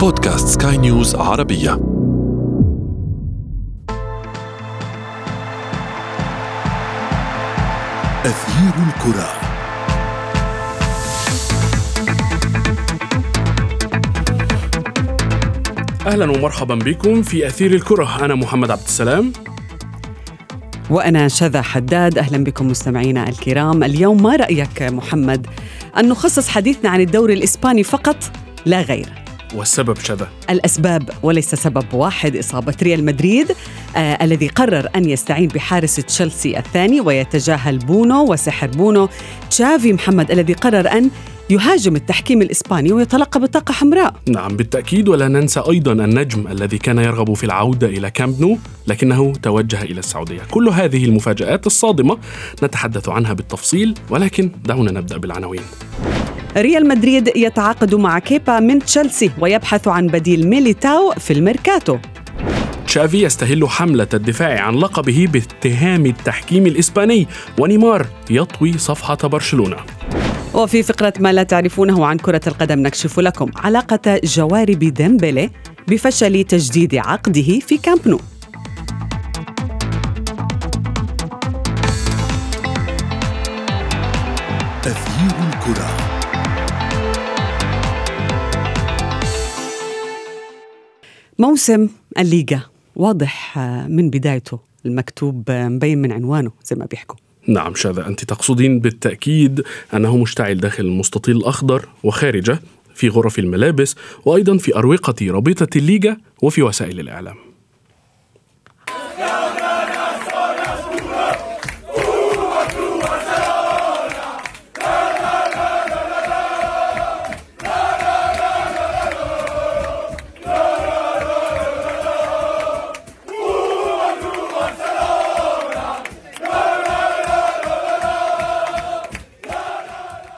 بودكاست سكاي نيوز عربية. أثير الكرة. أهلا ومرحبا بكم في أثير الكرة. أنا محمد عبد السلام. وأنا شذى حداد. أهلا بكم مستمعينا الكرام. اليوم ما رأيك محمد؟ أن نخصص حديثنا عن الدوري الإسباني فقط؟ لا غير. والسبب شذا الأسباب وليس سبب واحد إصابة ريال مدريد آه الذي قرر أن يستعين بحارس تشيلسي الثاني ويتجاهل بونو وسحر بونو. تشافي محمد الذي قرر أن يهاجم التحكيم الإسباني ويتلقى بطاقة حمراء. نعم بالتأكيد ولا ننسى أيضا النجم الذي كان يرغب في العودة إلى كامب نو لكنه توجه إلى السعودية. كل هذه المفاجآت الصادمة نتحدث عنها بالتفصيل ولكن دعونا نبدأ بالعناوين. ريال مدريد يتعاقد مع كيبا من تشيلسي ويبحث عن بديل ميليتاو في الميركاتو. تشافي يستهل حملة الدفاع عن لقبه باتهام التحكيم الإسباني ونيمار يطوي صفحة برشلونة. وفي فقرة ما لا تعرفونه عن كرة القدم نكشف لكم علاقة جوارب ديمبلي بفشل تجديد عقده في كامب نو. موسم الليغا واضح آه، من بدايته المكتوب آه، مبين من عنوانه زي ما بيحكوا. نعم شذا أنت تقصدين بالتأكيد أنه مشتعل داخل المستطيل الأخضر وخارجة في غرف الملابس وأيضا في أروقة رابطة الليجا وفي وسائل الإعلام.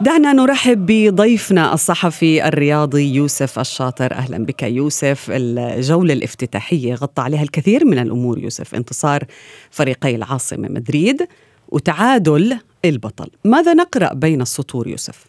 دعنا نرحب بضيفنا الصحفي الرياضي يوسف الشاطر. أهلا بك يوسف. الجولة الافتتاحية غطى عليها الكثير من الأمور يوسف. انتصار فريقي العاصمة مدريد وتعادل البطل. ماذا نقرأ بين السطور يوسف؟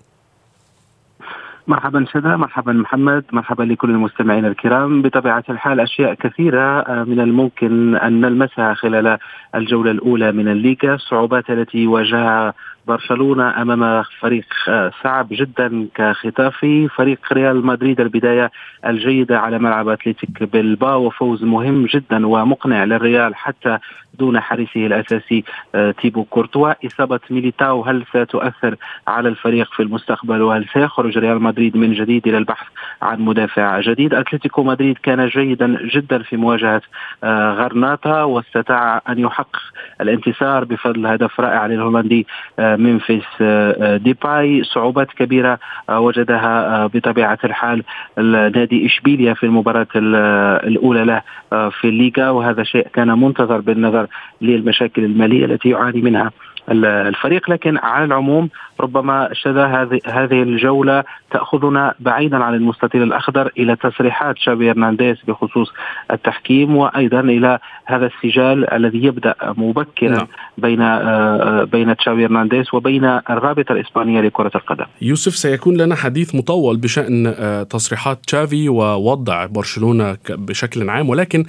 مرحبا شذا مرحبا محمد. مرحبا لكل المستمعين الكرام. بطبيعة الحال أشياء كثيرة آه، من الممكن أن نلمسها خلال الجولة الأولى من الليغا. الصعوبات التي واجهها برشلونة أمام فريق آه، صعب جدا كخيتافي فريق ريال مدريد. البداية الجيدة على ملعب أتلتيك بلباو وفوز مهم جدا ومقنع للريال حتى دون حارسه الأساسي آه، تيبو كورتوا. إصابة ميليتاو هل ستؤثر على الفريق في المستقبل؟ وهل سيخرج ريال مدريد من جديد إلى البحث عن مدافع جديد؟ أتلتيكو مدريد كان جيدا جدا في مواجهة آه، غرناطة واستطاع أن يحقق الانتصار بفضل هدف رائع للهولندي ممفيس آه، آه، ديباي صعوبات كبيرة آه، وجدها آه، بطبيعة الحال نادي إشبيليا في المباراة ال- آه، الأولى له آه، في الليغا وهذا شيء كان منتظر بالنظر للمشاكل المالية التي يعاني منها. الفريق لكن على العموم ربما شذا هذه هذه الجولة تأخذنا بعيدا عن المستطيل الأخضر إلى تصريحات شابي هرنانديز بخصوص التحكيم وأيضا إلى هذا السجال الذي يبدأ مبكرا نعم. بين آه، آه، بين تشافي هرنانديز وبين الرابطة الإسبانية لكرة القدم. يوسف سيكون لنا حديث مطول بشأن آه، تصريحات تشافي ووضع برشلونة بشكل عام ولكن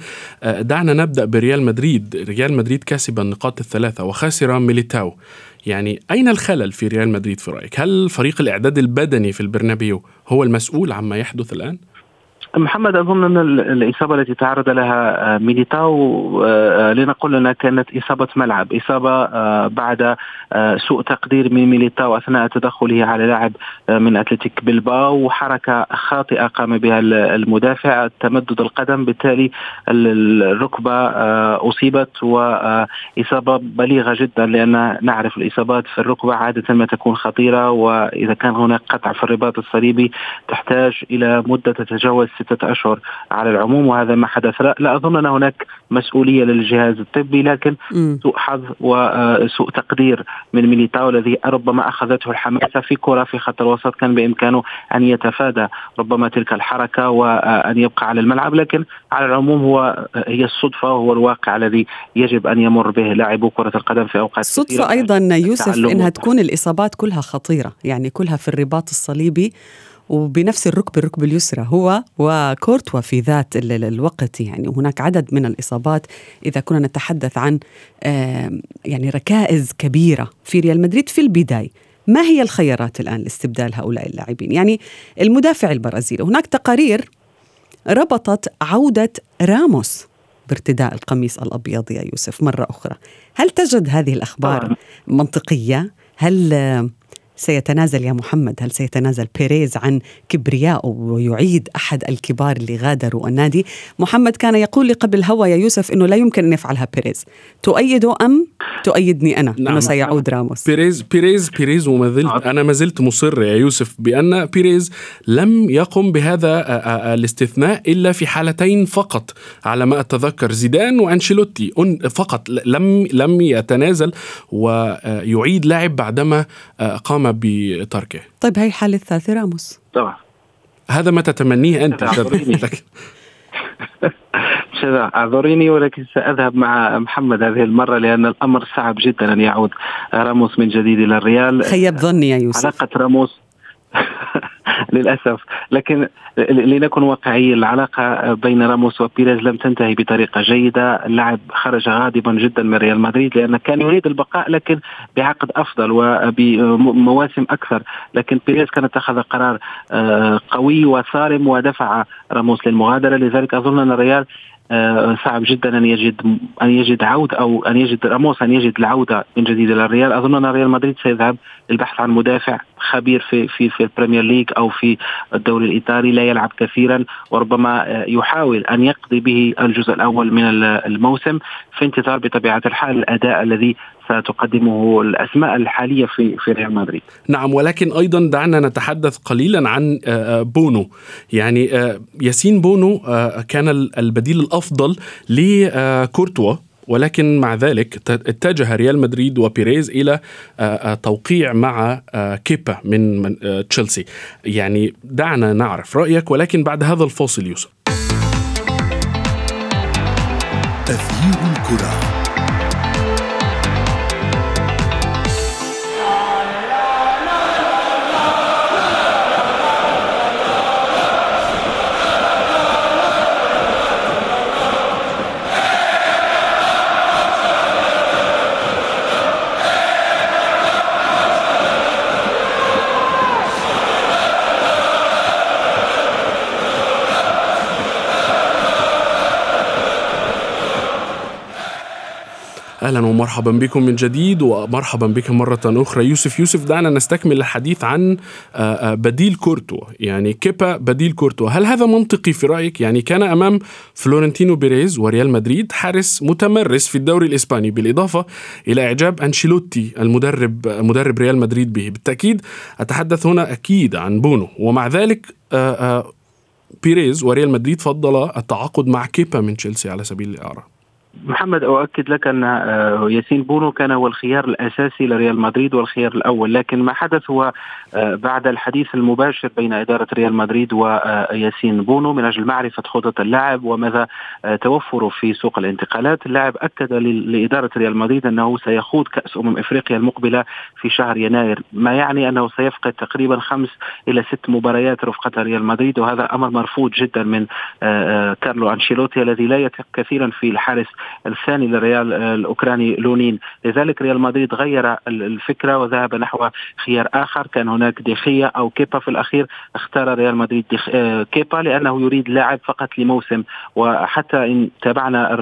دعنا نبدأ بريال مدريد. ريال مدريد كسب النقاط الثلاثة وخسر ميليتاو. يعني أين الخلل في ريال مدريد في رأيك؟ هل فريق الإعداد البدني في البرنابيو هو المسؤول عما يحدث الآن؟ محمد أظن أن ال- الإصابة التي تعرض لها آه، ميليتاو آه، لنقول أنها كانت إصابة ملعب، آه، بعد آه، سوء تقدير من ميليتاو أثناء تدخله على لاعب آه، من أتلتيك بلباو وحركة خاطئة قام بها ال- المدافع. تمدد القدم بالتالي ال- ال- الركبة آه، أصيبت وإصابة بليغة جدا لأن نعرف الإصابات في الركبة عادة ما تكون خطيرة وإذا كان هناك قطع في الرباط الصليبي تحتاج إلى مدة تتجاوز ستة أشهر على العموم وهذا ما حدث لا, لا أظن أن هناك مسؤولية للجهاز الطبي لكن مم. سوء حظ وسوء تقدير من ميليتاو الذي ربما أخذته الحماسة في كرة في خط الوسط كان بإمكانه أن يتفادى ربما تلك الحركة وأن يبقى على الملعب لكن على العموم هو هي الصدفة وهو الواقع الذي يجب أن يمر به لاعبو كرة القدم في أوقات صدفة. أيضا يوسف إنها. تكون الإصابات كلها خطيرة يعني كلها في الرباط الصليبي وبنفس الركبة الركبة اليسرى هو وكورتوا في ذات الوقت. يعني وهناك عدد من الإصابات إذا كنا نتحدث عن يعني ركائز كبيرة في ريال مدريد في البداية. ما هي الخيارات الآن لاستبدال هؤلاء اللاعبين؟ يعني المدافع البرازيلي. هناك تقارير ربطت عودة راموس بارتداء القميص الأبيض يا يوسف مرة أخرى. هل تجد هذه الأخبار منطقية؟ هل سيتنازل يا محمد. هل سيتنازل بيريز عن كبريائه ويعيد أحد الكبار اللي غادروا النادي؟ محمد كان يقول لي قبل الهوا يا يوسف أنه لا يمكن أن يفعلها بيريز. تؤيده أم تؤيدني أنا؟ نعم. أنه سيعود راموس. بيريز بيريز بيريز وما زلت نعم. أنا ما زلت مصر يا يوسف بأن بيريز لم يقم بهذا الاستثناء إلا في حالتين فقط. على ما أتذكر زيدان وأنشيلوتي. فقط لم لم يتنازل ويعيد لاعب بعدما قام بتركه. طيب هاي الحالة الثالثة راموس. طبعا هذا ما تتمنيه أنت؟ أعذريني ولكن سأذهب مع محمد هذه المرة لأن الأمر صعب جدا أن يعود راموس من جديد إلى الريال. خيب ظني يا يوسف. علاقة راموس. للأسف. لكن لنكن واقعيين العلاقة بين راموس وبيريز لم تنتهي بطريقة جيدة. اللاعب خرج غاضبا جدا من ريال مدريد لأنه كان يريد البقاء لكن بعقد أفضل وبمواسم أكثر. لكن بيريز كان اتخذ قرار آه، قوي وصارم ودفع راموس للمغادرة. لذلك أظن أن الريال صعب جدا أن يجد أن يجد عودة أو أن يجد راموس أن يجد العودة من جديد إلى الريال. أظن أن ريال مدريد سيذهب للبحث عن مدافع خبير في في في البريمير ليج أو في الدوري الإيطالي لا يلعب كثيرا وربما آه، يحاول أن يقضي به الجزء الأول من الموسم. في انتظار بطبيعة الحال الأداء الذي ستقدمه الأسماء الحالية في في ريال مدريد. نعم ولكن أيضا دعنا نتحدث قليلا عن آه، بونو، يعني ياسين بونو كان البديل الأفضل لكورتوا ولكن مع ذلك اتجه ريال مدريد وبيريز إلى آه، آه، توقيع مع آه، كيبا من تشيلسي. يعني دعنا نعرف رأيك ولكن بعد هذا الفاصل يوسف. تغيير الكرة. أهلا ومرحبا بكم من جديد ومرحبا بك مرة أخرى. يوسف يوسف دعنا نستكمل الحديث عن آه، آه، بديل كورتوا يعني كيبا بديل كورتوا هل هذا منطقي في رأيك؟ يعني كان أمام فلورنتينو بيريز وريال مدريد حارس متمرس في الدوري الإسباني. بالإضافة إلى إعجاب أنشيلوتي المدرب مدرب ريال مدريد به. بالتأكيد أتحدث هنا أكيد عن بونو. ومع ذلك آه، بيريز وريال مدريد فضل التعاقد مع كيبا من تشيلسي على سبيل الاعاره محمد أؤكد لك أن آه، ياسين بونو كان هو الخيار الأساسي لريال مدريد والخيار الأول لكن ما حدث هو آه، بعد الحديث المباشر بين إدارة ريال مدريد وياسين بونو من أجل معرفة خطط اللاعب وماذا آه، توفره في سوق الانتقالات. اللاعب أكد لإدارة ريال مدريد أنه سيخوض كأس أمم إفريقيا المقبلة في شهر يناير ما يعني أنه سيفقد تقريبا خمس إلى ست مباريات رفقة ريال مدريد وهذا أمر مرفوض جدا من كارلو أنشيلوتي الذي لا يثق كثيرا في الحارس الثاني للريال الأوكراني لونين. لذلك ريال مدريد غير الفكرة وذهب نحو خيار آخر. كان هناك ديخيا أو كيبا في الأخير. اختار ريال مدريد آه، كيبا لأنه يريد لاعب فقط لموسم. وحتى إن تابعنا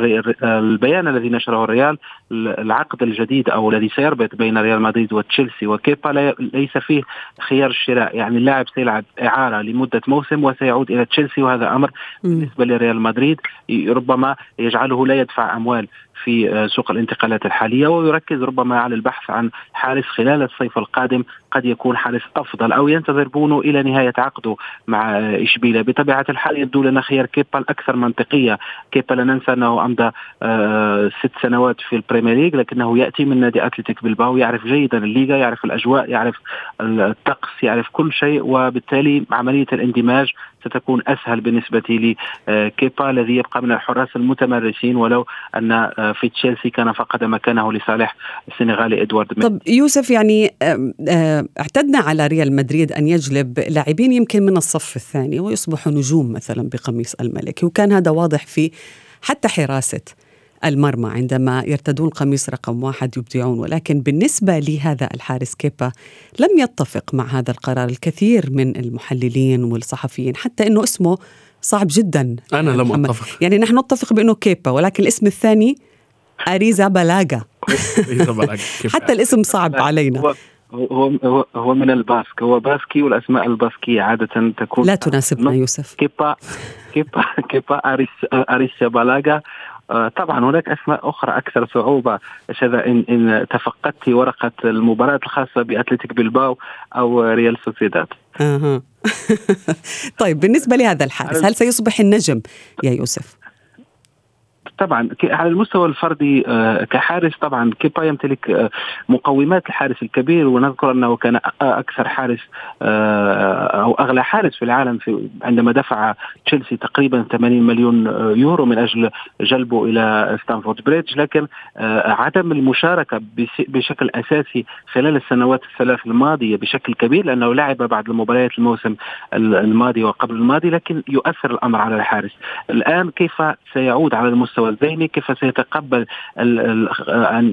البيان الذي نشره الريال العقد الجديد أو الذي سيربط بين ريال مدريد وتشيلسي وكيبا ليس فيه خيار الشراء يعني اللاعب سيلعب إعارة لمدة موسم وسيعود إلى تشيلسي. وهذا أمر بالنسبة لريال مدريد. ربما يجعله لا يدفع أموال في آه، سوق الانتقالات الحالية ويركز ربما على البحث عن حارس خلال الصيف القادم قد يكون حارس أفضل أو ينتظر بونو إلى نهاية عقده مع آه، اشبيليا بطبيعة الحال يبدو لنا خيار كيبا الأكثر منطقية. كيبا لا ننسى أنه امضى آه، ست سنوات في البريمير ليج لكنه يأتي من نادي أتلتيك بلباو يعرف جيدا الليغا يعرف الأجواء يعرف الطقس يعرف كل شيء وبالتالي عملية الاندماج ستكون أسهل بالنسبة لكيبا الذي يبقى من الحراس المتمرسين ولو أن في تشيلسي كان فقد مكانه لصالح السنغالي إدوارد طب يوسف يعني اعتدنا على ريال مدريد أن يجلب لاعبين يمكن من الصف الثاني ويصبحوا نجوم مثلا بقميص الملكي وكان هذا واضح في حتى حراسة المرمى عندما يرتدون قميص رقم واحد يبدعون. ولكن بالنسبة لهذا الحارس كيبا لم يتفق مع هذا القرار. الكثير من المحللين والصحفيين حتى أنه اسمه صعب جدا. أنا لم أتفق. يعني نحن نتفق بأنه كيبا ولكن الاسم الثاني أريزابالاغا. حتى الاسم صعب علينا. هو هو هو من الباسك. هو باسكي والأسماء الباسكية عادة تكون لا تناسبنا يوسف. كيبا كيبا كيبا اريس أريزابالاغا آه، طبعا هناك أسماء أخرى أكثر صعوبة. شذا ان إن تفقدت ورقة المباراة الخاصة بأتلتيك بلباو أو ريال سوسيداد. أها. طيب بالنسبة لهذا الحارس هل سيصبح النجم يا يوسف؟ طبعا على المستوى الفردي آه، كحارس طبعا كيبا يمتلك آه، مقومات الحارس الكبير ونذكر أنه كان أكثر حارس آه، أو أغلى حارس في العالم في عندما دفع تشيلسي تقريبا 80 مليون يورو من أجل جلبه إلى ستانفورد بريدج. لكن عدم المشاركة بشكل أساسي خلال السنوات الثلاث الماضية بشكل كبير لأنه لعب بعد المباريات الموسم الماضي وقبل الماضي لكن يؤثر الأمر على الحارس. الآن كيف سيعود على المستوى الذهني كيف سيتقبل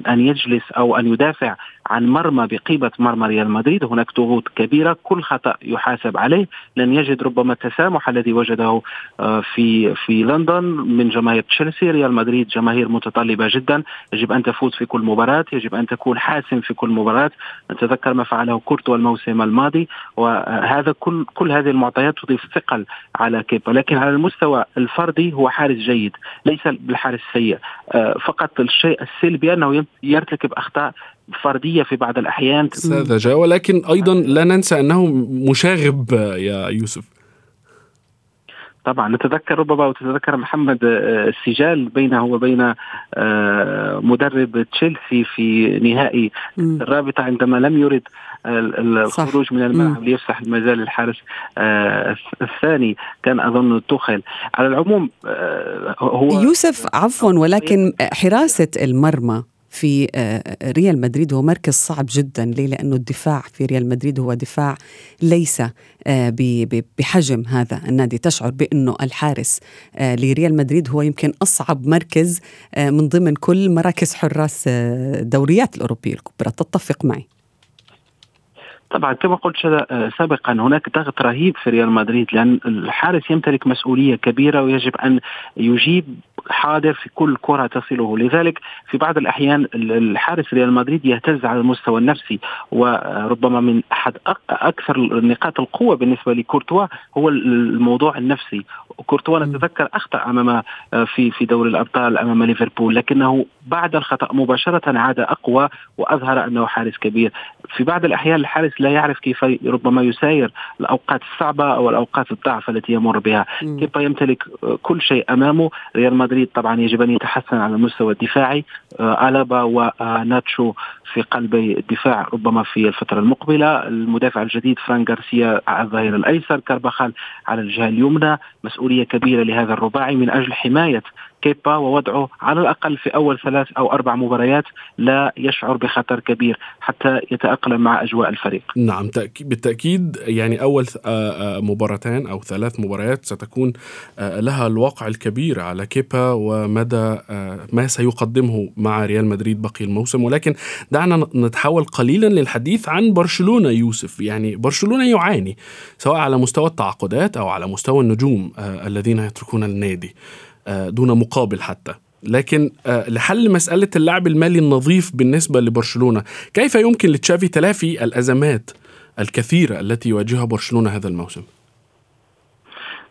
أن يجلس أو أن يدافع عن مرمى بقيمة مرمى ريال مدريد. هناك ضغوط كبيرة. كل خطأ يحاسب عليه. لن يجد ربما التسامح الذي وجده آه، في في لندن. من جماهير تشيلسي ريال مدريد جماهير متطلبة جدا. يجب أن تفوز في كل مباراة. يجب أن تكون حاسم في كل مباراة. نتذكر ما فعله كورتوا الموسم الماضي. وهذا كل كل هذه المعطيات تضيف ثقل على كيبا لكن على المستوى الفردي هو حارس جيد. ليس بالحارس السيء. آه، فقط الشيء السلبي أنه يرتكب أخطاء فردية في بعض الأحيان. ساذجه ولكن أيضا لا ننسى أنه مشاغب يا يوسف. طبعا نتذكر ربما وتتذكر محمد آه، السجال بينه وبين آه، مدرب تشيلسي في نهائي الرابطة عندما لم يرد الخروج من الملعب ليفسح المجال للحارس آه، الثاني. كان أظن توخل على العموم هو يوسف عفوا ولكن حراسة المرمى في آه، ريال مدريد. هو مركز صعب جدا. ليه؟ لأنه الدفاع في ريال مدريد هو دفاع ليس آه، بحجم هذا النادي. تشعر بأنه الحارس آه، لريال مدريد هو يمكن أصعب مركز من ضمن كل مراكز حراس دوريات الأوروبية الكبرى. تتفق معي. طبعا كما قلت سابقا هناك ضغط رهيب في ريال مدريد لأن الحارس يمتلك مسؤولية كبيرة ويجب أن يجيب حاضر في كل كرة تصله. لذلك في بعض الأحيان الحارس ريال مدريد يهتز على المستوى النفسي وربما من أحد أكثر نقاط القوة بالنسبة لكورتوا هو الموضوع النفسي. كورتوا نتذكر أخطأ أمام في في دوري الأبطال أمام ليفربول لكنه بعد الخطأ مباشرة عاد أقوى وأظهر أنه حارس كبير. في بعض الأحيان الحارس لا يعرف كيف ربما يساير الأوقات الصعبة أو الاوقات الضعف التي يمر بها. كيف يمتلك كل شيء أمامه؟ ريال مدريد طبعا يجب أن يتحسن على المستوى الدفاعي. آه، ألابا وناتشو في قلبي الدفاع ربما في الفترة المقبلة. المدافع الجديد فران غارسيا على الظهير الأيسر. كارباخال على الجهة اليمنى. مسؤولية كبيرة لهذا الرباعي من أجل حماية كيبا ووضعه على الأقل في أول ثلاث أو أربع مباريات لا يشعر بخطر كبير حتى يتأقلم مع أجواء الفريق. نعم بالتأكيد يعني أول مباراتين أو ثلاث مباريات ستكون لها الواقع الكبير على كيبا ومدى ما سيقدمه مع ريال مدريد بقي الموسم. ولكن دعنا نتحول قليلا للحديث عن برشلونة يوسف. يعني برشلونة يعاني سواء على مستوى التعاقدات أو على مستوى النجوم الذين يتركون النادي. آه، دون مقابل حتى لكن آه، لحل مسألة اللعب المالي النظيف بالنسبة لبرشلونة كيف يمكن لتشافي تلافي الأزمات الكثيرة التي يواجهها برشلونة هذا الموسم؟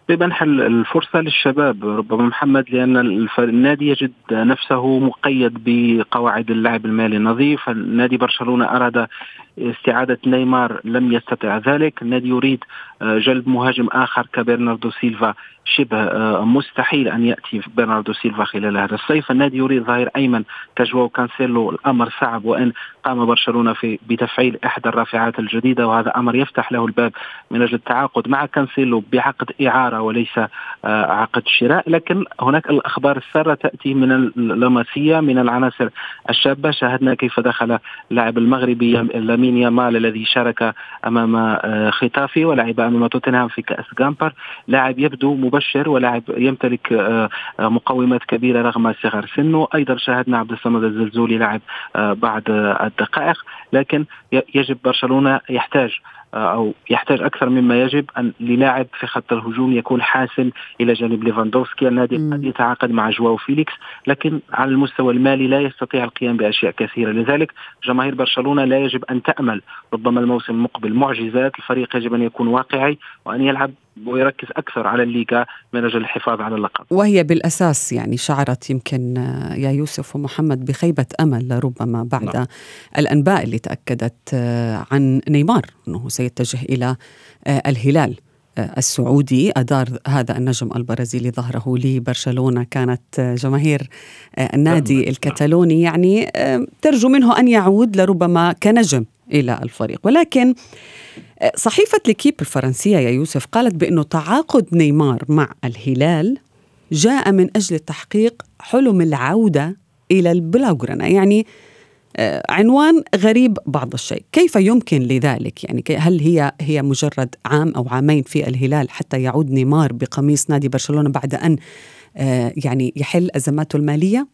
بمنح الفرصة للشباب ربما محمد لأن النادي يجد نفسه مقيد بقواعد اللعب المالي النظيف نادي برشلونة أراد استعادة نيمار لم يستطع ذلك. النادي يريد آه، جلب مهاجم آخر كبرناردو سيلفا. شبه آه، مستحيل أن يأتي برناردو سيلفا خلال هذا الصيف. النادي يريد ظهير أيمن كجواو كانسيلو. الأمر صعب وإن قام برشلونة في بتفعيل إحدى الرافعات الجديدة. وهذا أمر يفتح له الباب من أجل التعاقد مع كانسيلو بعقد إعارة وليس عقد شراء. لكن هناك الأخبار السارة تأتي من اللاماسيا من العناصر الشابة. شاهدنا كيف دخل اللاعب المغربي لامين يامال الذي شارك أمام ختافي ولعب أمام توتنهام في كأس جامبر. لاعب يبدو مبشر ولاعب يمتلك مقومات كبيرة رغم صغر سنه. أيضا شاهدنا عبد الصمد الزلزولي لاعب بعد الدقائق. لكن يجب برشلونة يحتاج أو يحتاج أكثر مما يجب أن للاعب في خط الهجوم يكون حاسم إلى جانب ليفاندوفسكي النادي قد يتعاقد مع جواو فيليكس لكن على المستوى المالي لا يستطيع القيام بأشياء كثيرة لذلك جماهير برشلونة لا يجب أن تأمل ربما الموسم المقبل معجزات الفريق يجب أن يكون واقعي وأن يلعب ويركز أكثر على الليغا من أجل الحفاظ على اللقب. وهي بالأساس يعني شعرت يمكن آه، يا يوسف ومحمد بخيبة أمل ربما بعد نعم. الأنباء اللي تأكدت آه، عن نيمار أنه سيتجه إلى آه، الهلال. السعودي أدار هذا النجم البرازيلي ظهره لبرشلونة. كانت جماهير النادي. الكتالوني يعني ترجو منه أن يعود لربما كنجم إلى الفريق. ولكن صحيفة ليكيب الفرنسية يا يوسف قالت بأنه تعاقد نيمار مع الهلال جاء من أجل تحقيق حلم العودة إلى البلاغرنا يعني آه، عنوان غريب بعض الشيء. كيف يمكن لذلك؟ يعني هل هي هي مجرد عام أو عامين في الهلال حتى يعود نيمار بقميص نادي برشلونة بعد أن آه، يعني يحل أزماته المالية؟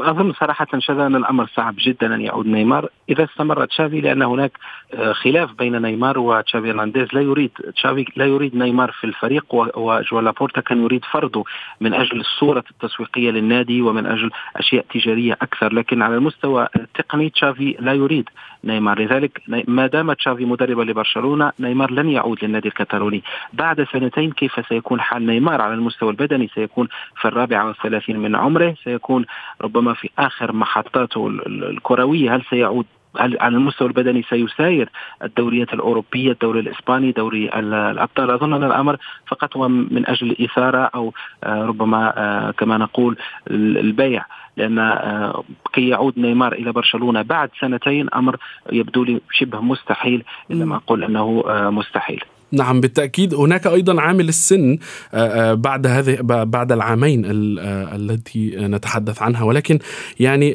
أظن صراحة شذا ان الأمر صعب جدا أن يعود نيمار. إذا استمر تشافي لأن هناك آه، خلاف بين نيمار وتشافي هرنانديز. لا يريد تشافي لا يريد نيمار في الفريق وجوان لابورتا كان يريد فرضه من أجل الصورة التسويقية للنادي ومن أجل أشياء تجارية أكثر. لكن على المستوى التقني تشافي لا يريد نيمار. لذلك ما دام تشافي مدربا لبرشلونة نيمار لن يعود للنادي الكتالوني. بعد سنتين كيف سيكون حال نيمار؟ على المستوى البدني سيكون في الرابعة والثلاثين من عمره سيكون ربما في آخر محطاته الكروية هل سيعود هل على المستوى البدني سيساير الدوريات الأوروبية، الدوري الإسباني، دوري الأبطال، أظن ان الأمر فقط هو من أجل الاثاره أو آه، ربما آه، كما نقول البيع لأن آه، كي يعود نيمار إلى برشلونة بعد سنتين أمر يبدو لي شبه مستحيل الا ما أقول أنه مستحيل. نعم بالتأكيد. هناك أيضا عامل السن آه، آه، بعد هذه بعد العامين آه، التي نتحدث عنها. ولكن يعني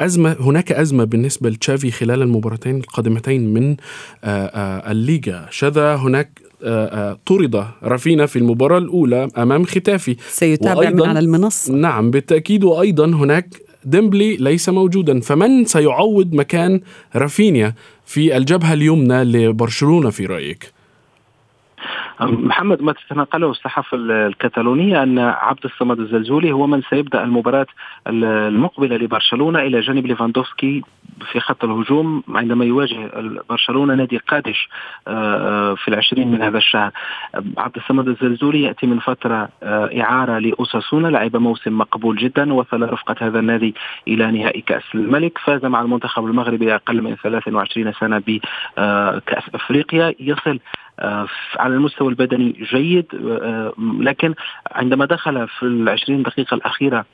أزمة هناك أزمة بالنسبة لتشافي خلال المباراتين القادمتين من الليغا. شذا هناك طرد رافينا في المباراة الأولى أمام ختافي. سيتابع من على المنصة. نعم بالتأكيد. وأيضا هناك ديمبلي ليس موجودا. فمن سيعوض مكان رافينيا في الجبهة اليمنى لبرشلونة في رأيك؟ محمد ما تتناقله الصحافة الكتالونية أن عبد الصمد الزلزولي هو من سيبدأ المباراة المقبلة لبرشلونة إلى جانب ليفاندوفسكي في خط الهجوم عندما يواجه برشلونة نادي قادش آه، آه، في العشرين من هذا الشهر. عبد الصمد الزلزولي يأتي من فترة آه، إعارة لأوساسونا لعب موسم مقبول جدا وصل رفقة هذا النادي إلى نهائي كأس الملك فاز مع المنتخب المغربي أقل من 23 سنة بكأس أفريقيا. يصل على المستوى البدني جيد آه، لكن عندما دخل في العشرين دقيقة الأخيرة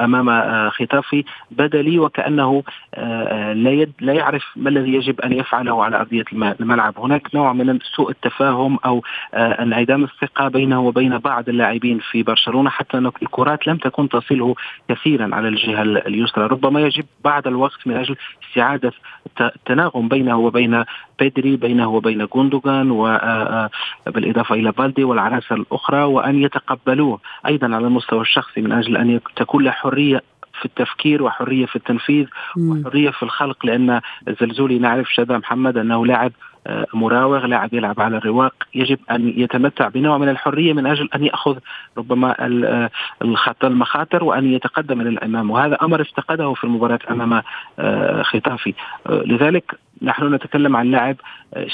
أمام آه، ختافي بدا لي وكأنه لا لا يعرف ما الذي يجب أن يفعله على أرضية الملعب. هناك نوع من سوء التفاهم أو انعدام الثقة بينه وبين بعض اللاعبين في برشلونة حتى أن الكرات لم تكن تصله كثيرا على الجهة اليسرى. ربما يجب بعد الوقت من أجل استعادة التناغم بينه وبين بيدري بينه وبين جوندوغان وبالإضافة إلى بالدي والعناصر الأخرى وأن يتقبلوه أيضا على المستوى الشخصي من أجل أن تكون له حرية في التفكير وحرية في التنفيذ وحرية في الخلق لأن الزلزولي نعرف شذا محمد أنه لاعب آه، مراوغ لاعب يلعب على الرواق. يجب أن يتمتع بنوع من الحرية من أجل أن يأخذ ربما آه، المخاطر وأن يتقدم إلى الامام وهذا أمر افتقده في المباراة أمام آه، ختافي لذلك نحن نتكلم عن لاعب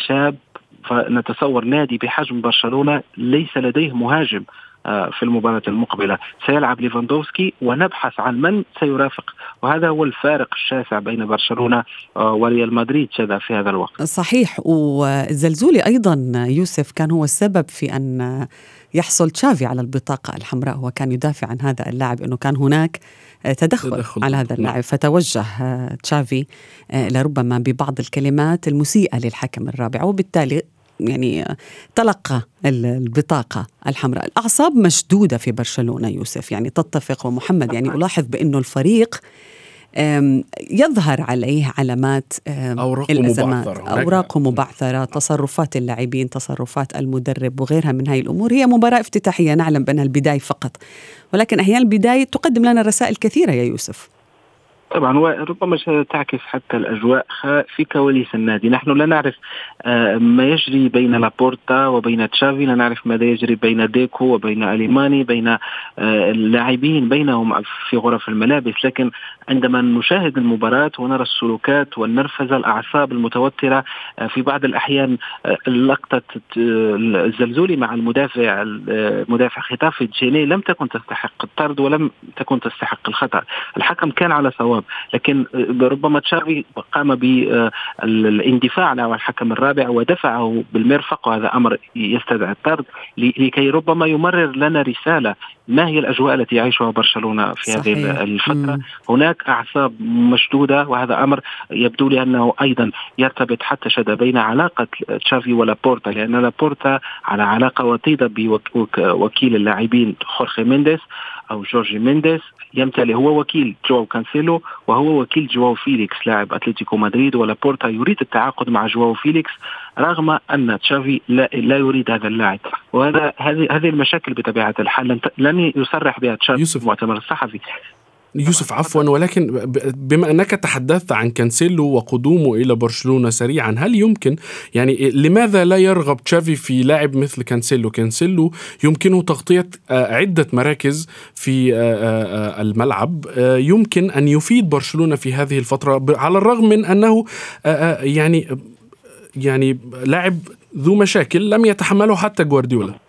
شاب فنتصور نادي بحجم برشلونة ليس لديه مهاجم. آه، في المباراة المقبلة. سيلعب ليفاندوفسكي ونبحث عن من سيرافق. وهذا هو الفارق الشاسع بين برشلونة آه، وريال مدريد شذا في هذا الوقت. صحيح. والزلزولي أيضا يوسف كان هو السبب في أن يحصل تشافي على البطاقة الحمراء. هو كان يدافع عن هذا اللاعب أنه كان هناك تدخل, تدخل. على هذا اللاعب. فتوجه تشافي لربما ببعض الكلمات المسيئة للحكم الرابع. وبالتالي يعني تلقى البطاقة الحمراء. الأعصاب مشدودة في برشلونة يوسف. يعني تتفق ومحمد يعني ألاحظ بأنه الفريق يظهر عليه علامات أوراق الأزمات. مبعثرة أوراق مبعثرة تصرفات اللاعبين تصرفات المدرب وغيرها من هاي الأمور. هي مباراة افتتاحية نعلم بأنها البداية فقط. ولكن أحيانا البداية تقدم لنا رسائل كثيرة يا يوسف. طبعا وربما تعكس حتى الأجواء في كواليس النادي، نحن لا نعرف آه، ما يجري بين لابورتا وبين تشافي، لا نعرف ماذا يجري بين ديكو وبين أليماني، بين آه، اللاعبين بينهم في غرف الملابس، لكن عندما نشاهد المباراة ونرى السلوكات والنرفزة الأعصاب المتوترة آه، في بعض الأحيان لقطة الزلزولي مع المدافع مدافع خطافي جيني لم تكن تستحق الطرد ولم تكن تستحق الخطأ. الحكم كان على صواب لكن ربما تشافي قام بالاندفاع على الحكم الرابع ودفعه بالمرفق وهذا أمر يستدعي الطرد لكي ربما يمرر لنا رسالة ما هي الأجواء التي يعيشها برشلونة في صحيح. هذه الفترة مم. هناك أعصاب مشدودة وهذا أمر يبدو لي انه أيضا يرتبط حتى شذا بين علاقة تشافي ولابورتا لأن لابورتا على علاقة وطيدة بوكيل اللاعبين خورخي مينديز أو جورجي مينديز يمتلئ هو وكيل جواو كانسيلو وهو وكيل جواو فيليكس. لاعب أتلتيكو مدريد ولابورتا يريد التعاقد مع جواو فيليكس رغم أن تشافي لا, لا يريد هذا اللاعب. وهذا هذه هذه المشاكل بطبيعة الحال لن يصرح بها تشافي في المؤتمر الصحفي. يوسف عفوا ولكن بما أنك تحدثت عن كانسيلو وقدومه إلى برشلونة سريعا هل يمكن يعني لماذا لا يرغب تشافي في لاعب مثل كانسيلو؟ كانسيلو يمكنه تغطية آه، عدة مراكز في آه، آه، الملعب يمكن أن يفيد برشلونة في هذه الفترة على الرغم من أنه يعني يعني لاعب ذو مشاكل لم يتحمله حتى جوارديولا.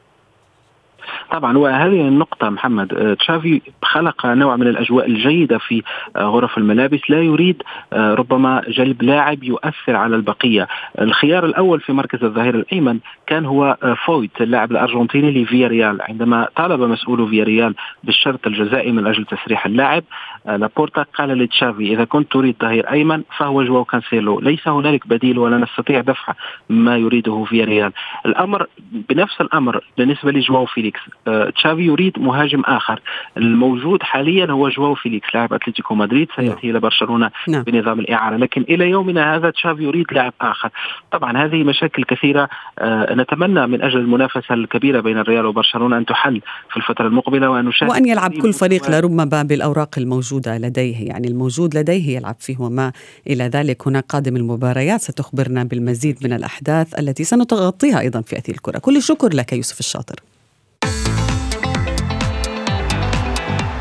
طبعا وهذه النقطة محمد آه، تشافي خلق نوع من الأجواء الجيدة في آه، غرف الملابس لا يريد آه، ربما جلب لاعب يؤثر على البقية. الخيار الأول في مركز الظهير الأيمن كان هو فويت اللاعب الأرجنتيني لفياريال. عندما طالب مسؤول فياريال بالشرط الجزائي من أجل تسريح اللاعب لابورتا قال لتشافي إذا كنت تريد ظهير أيمن فهو جواو كانسيلو ليس هنالك بديل ولا نستطيع دفع ما يريده فياريال الأمر بنفس الأمر بالنسبة لجواو فيليكس آه، تشافي يريد مهاجم آخر. الموجود حاليا هو جواو فيليكس لاعب أتلتيكو مدريد سيأتي نعم. إلى برشلونة نعم. بنظام الإعارة لكن إلى يومنا هذا تشافي يريد لاعب آخر. طبعا هذه مشاكل كثيرة آه، نتمنى من أجل المنافسة الكبيرة بين الريال وبرشلونة أن تحل في الفترة المقبلة وأن نشاهد وأن يلعب كل فريق لربما بالأوراق الموجودة. لديه يعني الموجود لديه يلعب فيه. وما إلى ذلك هناك قادم المباريات ستخبرنا بالمزيد من الأحداث التي سنغطيها أيضا في أثير الكرة. كل الشكر لك يوسف الشاطر.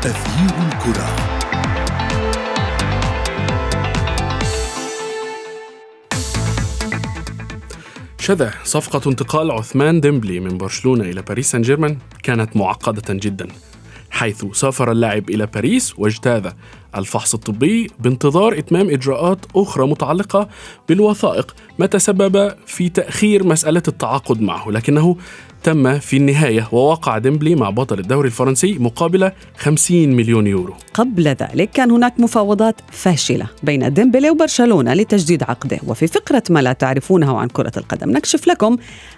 تغيير الكرة. شذا صفقة انتقال عثمان ديمبلي من برشلونة إلى باريس سان جيرمان كانت معقدة جدا. حيث سافر اللاعب إلى باريس واجتاز الفحص الطبي بانتظار إتمام إجراءات أخرى متعلقة بالوثائق ما تسبب في تأخير مسألة التعاقد معه لكنه تم في النهاية ووقع ديمبلي مع بطل الدوري الفرنسي مقابل 50 مليون يورو. قبل ذلك كان هناك مفاوضات فاشلة بين ديمبلي وبرشلونة لتجديد عقده وفي فقرة ما لا تعرفونه عن كرة القدم نكشف لكم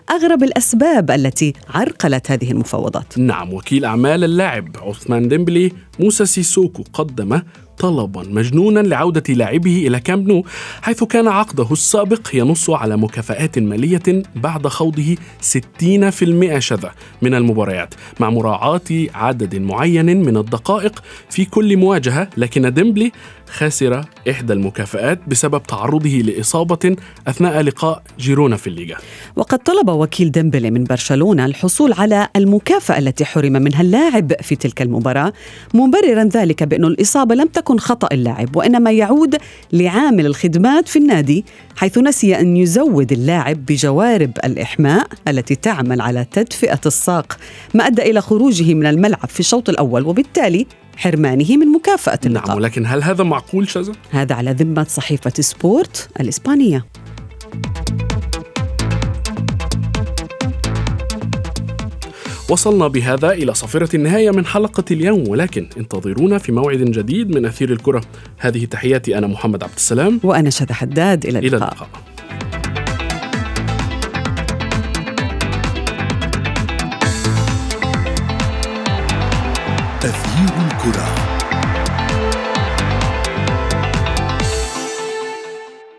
أغرب الأسباب التي عرقلت هذه المفاوضات. نعم وكيل أعمال اللاعب عثمان ديمبلي موسى سيسوكو قدم طلبا مجنونا لعودة لاعبه إلى كامب نو حيث كان عقده السابق ينص على مكافآت مالية بعد خوضه 60% شذا من المباريات مع مراعاة عدد معين من الدقائق في كل مواجهة لكن ديمبلي خسر إحدى المكافآت بسبب تعرضه لإصابة أثناء لقاء جيرونا في الليغا. وقد طلب وكيل ديمبلي من برشلونة الحصول على المكافأة التي حرم منها اللاعب في تلك المباراة مبررا ذلك بأن الإصابة لم تكن خطأ اللاعب وإنما يعود لعامل الخدمات في النادي حيث نسي أن يزود اللاعب بجوارب الإحماء التي تعمل على تدفئة الساق ما أدى إلى خروجه من الملعب في الشوط الأول وبالتالي حرمانه من مكافأة اللقاء نعم ولكن هل هذا معقول شذا؟ هذا على ذمة صحيفة سبورت الإسبانية. وصلنا بهذا إلى صفرة النهاية من حلقة اليوم ولكن انتظرونا في موعد جديد من أثير الكرة. هذه تحياتي أنا محمد عبد السلام. وأنا شذى حداد إلى اللقاء, إلى اللقاء.